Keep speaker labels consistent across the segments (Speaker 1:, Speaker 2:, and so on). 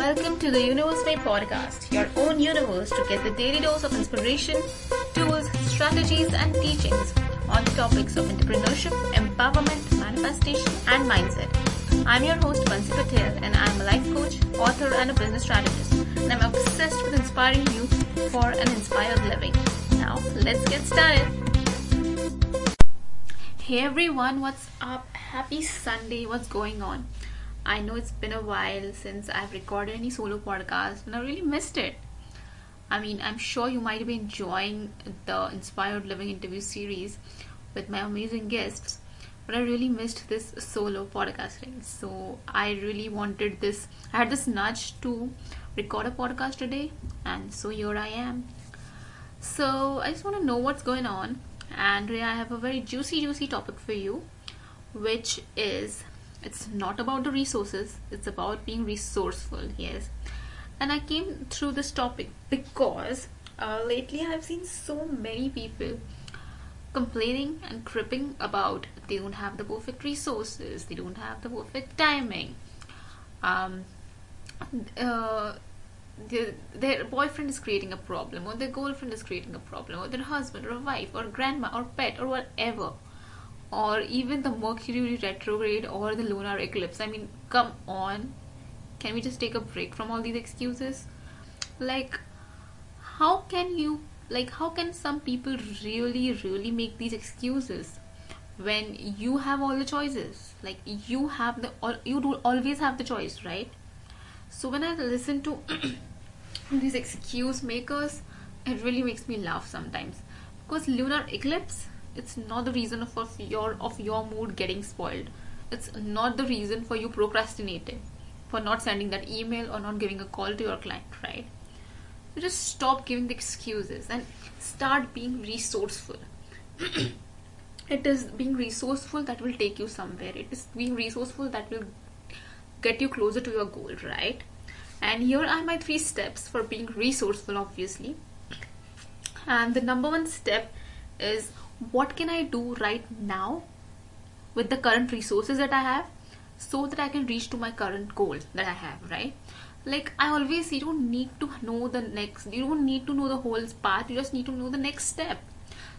Speaker 1: welcome to the Youniverse Way podcast, your own universe to get the daily dose of inspiration, tools, strategies, and teachings on the topics of entrepreneurship, empowerment, manifestation, and mindset. I'm your host, Bansi Patel, and I'm a life coach, author, and a business strategist. And I'm obsessed with inspiring you for an inspired living. Now, let's get started. Hey everyone, what's up? Happy Sunday. What's going on? I know it's been a while since I've recorded any solo podcast and I really missed it. I mean, I'm sure you might be enjoying the Inspired Living interview series with my amazing guests, but I really missed this solo podcasting. So I really wanted this, I had this nudge to record a podcast today, and so here I am. So I just want to know what's going on, and today I have a very juicy, juicy topic for you, which is it's not about the resources it's about being resourceful yes. And i came through this topic because uh, lately i've seen so many people complaining and cripping about they don't have the perfect resources they don't have the perfect timing. Um, uh, their, their boyfriend is creating a problem or their girlfriend is creating a problem or their husband or wife or grandma or pet or whatever or even the Mercury retrograde or the lunar eclipse. I mean, come on. Can we just take a break from all these excuses? Like, how can you, like, how can some people really, really make these excuses when you have all the choices? Like, you have the, you do always have the choice, right? So when I listen to these excuse makers, it really makes me laugh sometimes. Because lunar eclipse it's not the reason of, of your of your mood getting spoiled. It's not the reason for you procrastinating for not sending that email or not giving a call to your client right? So just stop giving the excuses and start being resourceful. It is being resourceful that will take you somewhere. It is being resourceful that will get you closer to your goal right? And here are my three steps for being resourceful obviously. And the number one step is what can I do right now with the current resources that I have so that I can reach to my current goal that I have, right? Like I always you don't need to know the next you don't need to know the whole path, you just need to know the next step.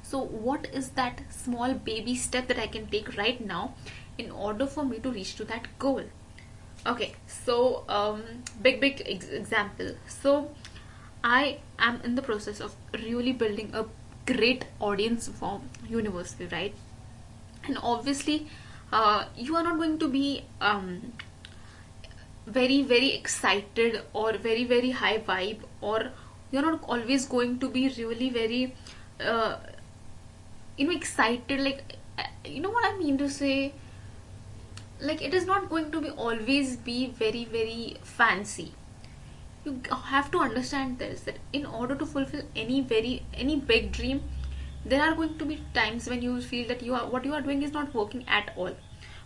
Speaker 1: So what is that small baby step that I can take right now in order for me to reach to that goal? Okay, so um big big ex- example. So I am in the process of really building a great audience for university right? And obviously uh, you are not going to be um, very very excited or very very high vibe or you're not always going to be really very uh, you know excited. Like uh, you know what i mean to say? Like it is not going to be always be very very fancy you have to understand this that in order to fulfill any very any big dream there are going to be times when you feel that you are what you are doing is not working at all.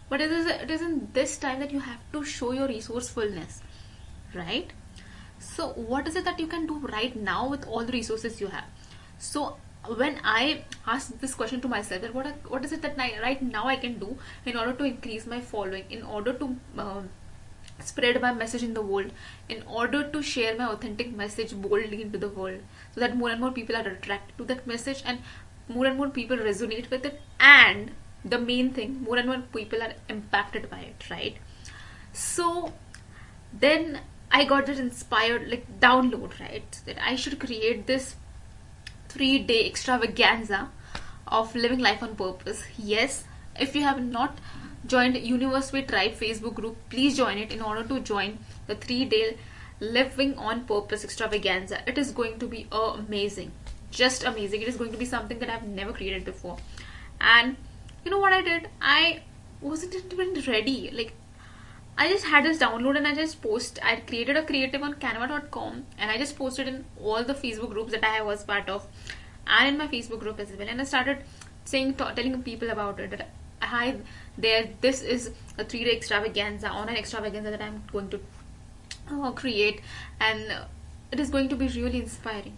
Speaker 1: But it is it is in this time that you have to show your resourcefulness right? So what is it that you can do right now with all the resources you have? So when I ask this question to myself, that what what is it that I, right now I can do in order to increase my following, in order to uh, spread my message in the world in order to share my authentic message boldly into the world so that more and more people are attracted to that message and more and more people resonate with it. And the main thing more and more people are impacted by it right? So then i got this inspired like download right? That i should create this three day extravaganza of living life on purpose. Yes if you have not joined Youniverse Way Tribe Facebook group, please join it in order to join the three day living on purpose extravaganza. It is going to be amazing, just amazing. It is going to be something that I've never created before. And you know what I did? I wasn't even ready. Like I just had this download and I just post. I created a creative on Canva.com and I just posted in all the Facebook groups that I was part of, and in my Facebook group as well. And I started saying, telling people about it. Hi there this is a three day extravaganza online extravaganza that i'm going to uh, create and it is going to be really inspiring.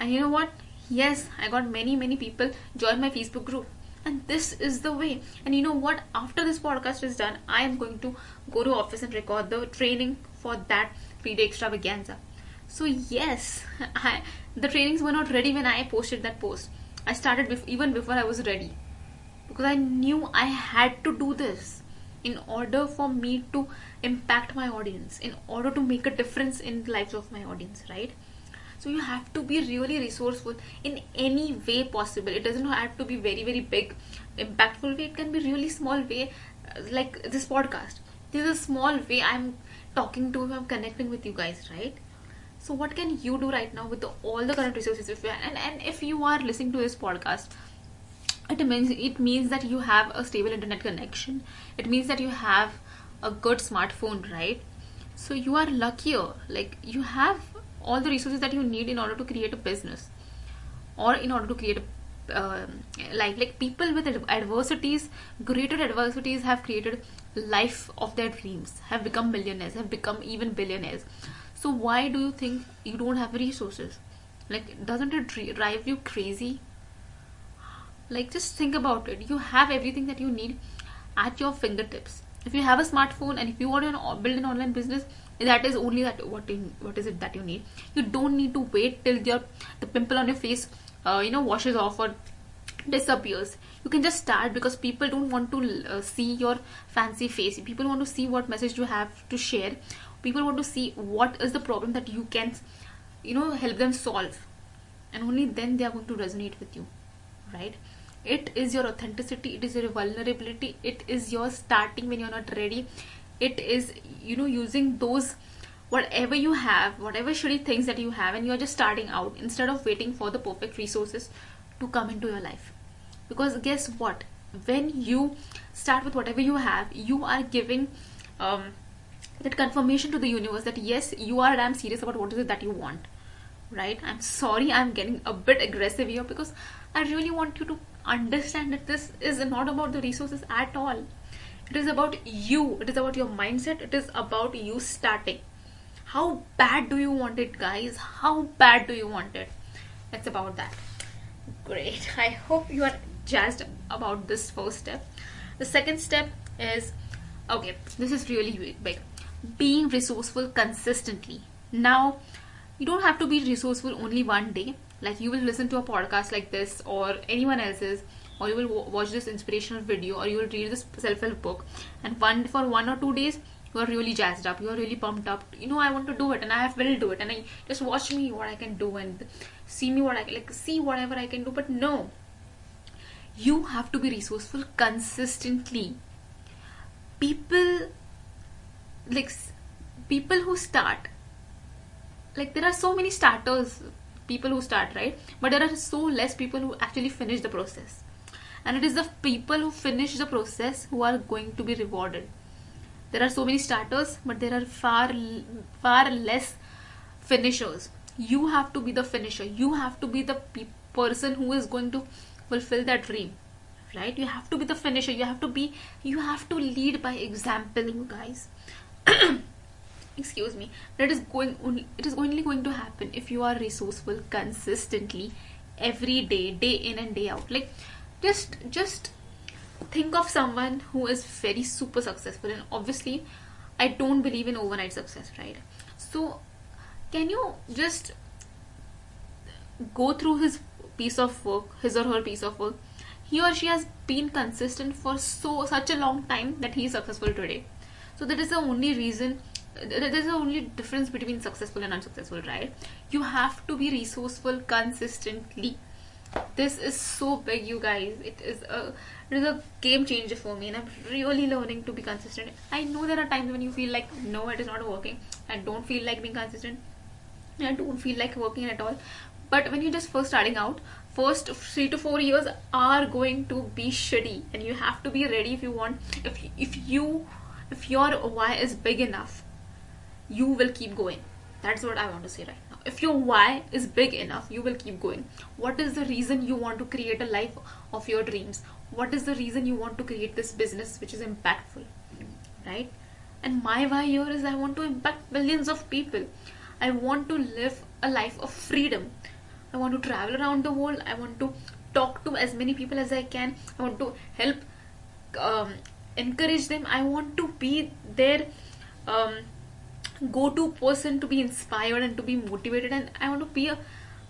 Speaker 1: And you know what? Yes i got many many people join my facebook group and this is the way. And you know what? After this podcast is done i am going to go to office and record the training for that three day extravaganza. So yes I, the trainings were not ready when i posted that post. I started bef- even before i was ready because i knew i had to do this in order for me to impact my audience in order to make a difference in the lives of my audience right? So you have to be really resourceful in any way possible. It doesn't have to be very very big impactful way. It can be really small way uh, like this podcast. This is a small way i'm talking to i'm connecting with you guys right? So what can you do right now with the, all the current resources if you and, and if you are listening to this podcast it means it means that you have a stable internet connection. It means that you have a good smartphone right? So you are luckier. Like you have all the resources that you need in order to create a business. Or in order to create a uh, life like people with adversities greater adversities have created life of their dreams have become millionaires have become even billionaires. So why do you think you don't have resources? Like doesn't it drive you crazy like just think about it. You have everything that you need at your fingertips. If you have a smartphone and if you want to build an online business that is only that what in, what is it that you need. You don't need to wait till your the pimple on your face uh, you know washes off or disappears. You can just start because people don't want to uh, see your fancy face. People want to see what message you have to share. People want to see what is the problem that you can you know help them solve. And only then they are going to resonate with you right it is your authenticity it is your vulnerability it is your starting when you're not ready. It is you know using those whatever you have whatever shitty things that you have and you're just starting out instead of waiting for the perfect resources to come into your life. Because guess what? When you start with whatever you have you are giving um, that confirmation to the universe that yes you are damn serious about what is it that you want right? I'm sorry i'm getting a bit aggressive here because i really want you to understand that this is not about the resources at all. It is about you. It is about your mindset. It is about you starting. How bad do you want it guys? How bad do you want it? It's about that. Great. I hope you are jazzed about this first step. The second step is okay this is really big. Being resourceful consistently. Now you don't have to be resourceful only one day like you will listen to a podcast like this or anyone else's or you will watch this inspirational video or you will read this self-help book and one for one or two days you are really jazzed up you are really pumped up. You know i want to do it and i will do it and i just watch me what i can do and see me what i like see whatever i can do. But no you have to be resourceful consistently. People like people who start like there are so many starters people who start right? But there are so less people who actually finish the process. And it is the people who finish the process who are going to be rewarded. There are so many starters but there are far far less finishers. You have to be the finisher. You have to be the pe- person who is going to fulfill that dream right? You have to be the finisher. You have to be you have to lead by example you guys excuse me. That is going only it is only going to happen if you are resourceful consistently every day day in and day out. Like just just think of someone who is very super successful and obviously i don't believe in overnight success right? So can you just go through his piece of work his or her piece of work? He or she has been consistent for so such a long time that he is successful today. So that is the only reason there's the only difference between successful and unsuccessful right? You have to be resourceful consistently. This is so big you guys. It is a it is a game changer for me and i'm really learning to be consistent. I know there are times when you feel like no it is not working i don't feel like being consistent i don't feel like working at all. But when you're just first starting out first three to four years are going to be shitty and you have to be ready if you want if if you if your why is big enough you will keep going. That's what i want to say right now. If your why is big enough you will keep going. What is the reason you want to create a life of your dreams? What is the reason you want to create this business which is impactful? Right? And my why here is i want to impact millions of people. I want to live a life of freedom. I want to travel around the world. I want to talk to as many people as i can. I want to help um, encourage them. I want to be their um, go-to person to be inspired and to be motivated. And i want to be a,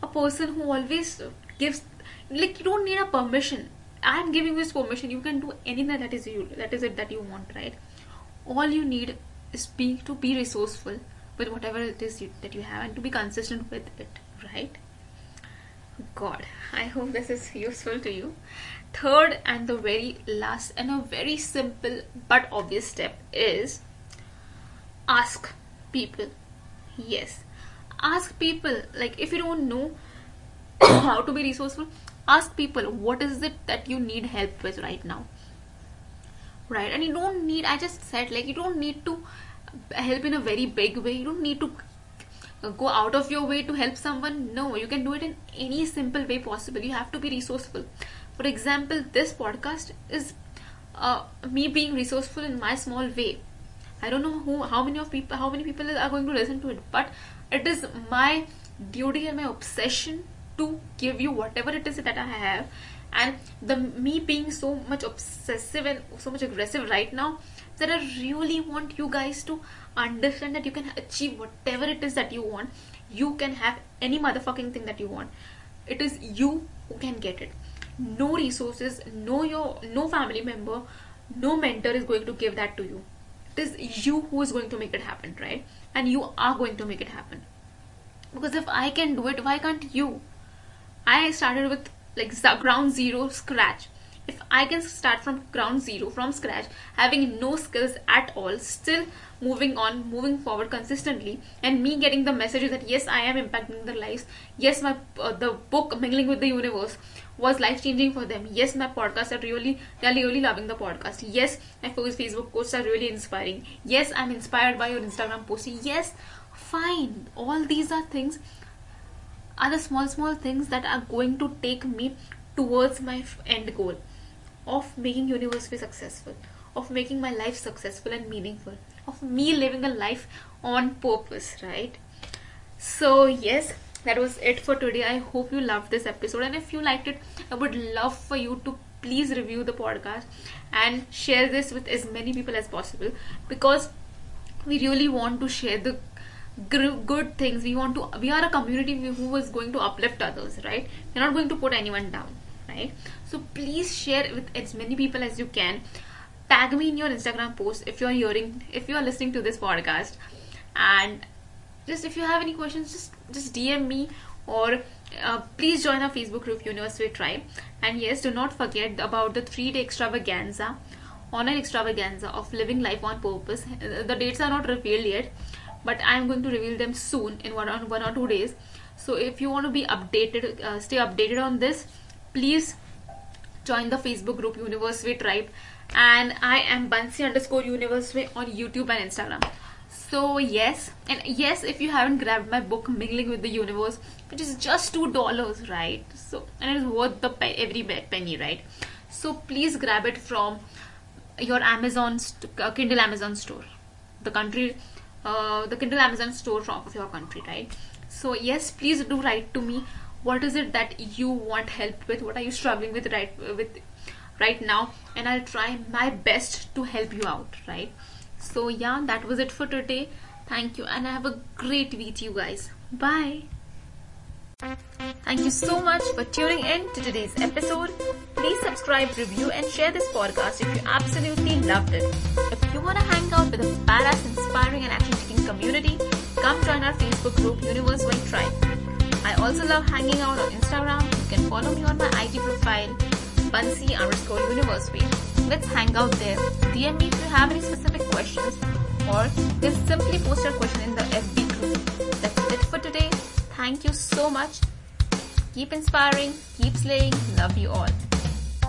Speaker 1: a person who always gives like you don't need a permission. I'm giving this permission. You can do anything that is you that is it that you want right? All you need is be to be resourceful with whatever it is you, that you have and to be consistent with it right? God i hope this is useful to you. Third and the very last and a very simple but obvious step is ask people. Yes. Ask people like if you don't know how to be resourceful ask people what is it that you need help with right now? Right? And you don't need i just said like you don't need to help in a very big way. You don't need to go out of your way to help someone. No you can do it in any simple way possible. You have to be resourceful. For example this podcast is uh, me being resourceful in my small way I don't know who, how many of people, how many people are going to listen to it, but it is my duty and my obsession to give you whatever it is that I have. And the me being so much obsessive and so much aggressive right now, that I really want you guys to understand that you can achieve whatever it is that you want. You can have any motherfucking thing that you want. It is you who can get it. No resources, no your no family member, no mentor is going to give that to you it is you who is going to make it happen right? And you are going to make it happen. Because if i can do it why can't you? I started with like ground zero scratch if i can start from ground zero from scratch having no skills at all still moving on moving forward consistently and me getting the message that yes i am impacting their lives yes my uh, the book mingling with the universe was life changing for them. Yes, my podcasts are really, they're really loving the podcast. Yes, my first Facebook posts are really inspiring. Yes, I'm inspired by your Instagram posting. Yes, fine. All these are things, are the small, small things that are going to take me towards my end goal of making Youniverse Way successful, of making my life successful and meaningful, of me living a life on purpose, right? So, yes, that was it for today. I hope you loved this episode. And if you liked it i would love for you to please review the podcast and share this with as many people as possible because we really want to share the good things. We want to we are a community who is going to uplift others right? We're not going to put anyone down right so please share with as many people as you can. Tag me in your instagram post if you're hearing if you are listening to this podcast. And just if you have any questions just just dm me or uh, please join our facebook group Youniverse Way tribe. And yes do not forget about the three day extravaganza online extravaganza of living life on purpose. The dates are not revealed yet but i'm going to reveal them soon in one or one or two days. So if you want to be updated uh, stay updated on this please join the facebook group Youniverse Way tribe. And i am bansi underscore Youniverse Way on youtube and instagram. So yes. And yes if you haven't grabbed my book mingling with the universe which is just two dollars right? So and it is worth the pe- every penny right? So please grab it from your amazon st- uh, kindle amazon store. The country uh, the kindle amazon store from of your country right? So yes please do write to me what is it that you want help with what are you struggling with right with right now and i'll try my best to help you out right so yeah that was it for today thank you and I have a great week you guys bye Thank you so much for tuning in to today's episode. Please subscribe, review, and share this podcast if you absolutely loved it. If you want to hang out with a badass, inspiring, and action taking community, come join our Facebook group, Youniverse Way Tribe. I also love hanging out on Instagram. You can follow me on my IG profile, Bansi underscore Universe Let's hang out there. DM me if you have any specific questions or just simply post your question in the FB group. That's it for today. Thank you so much. Keep inspiring, keep slaying. Love you all.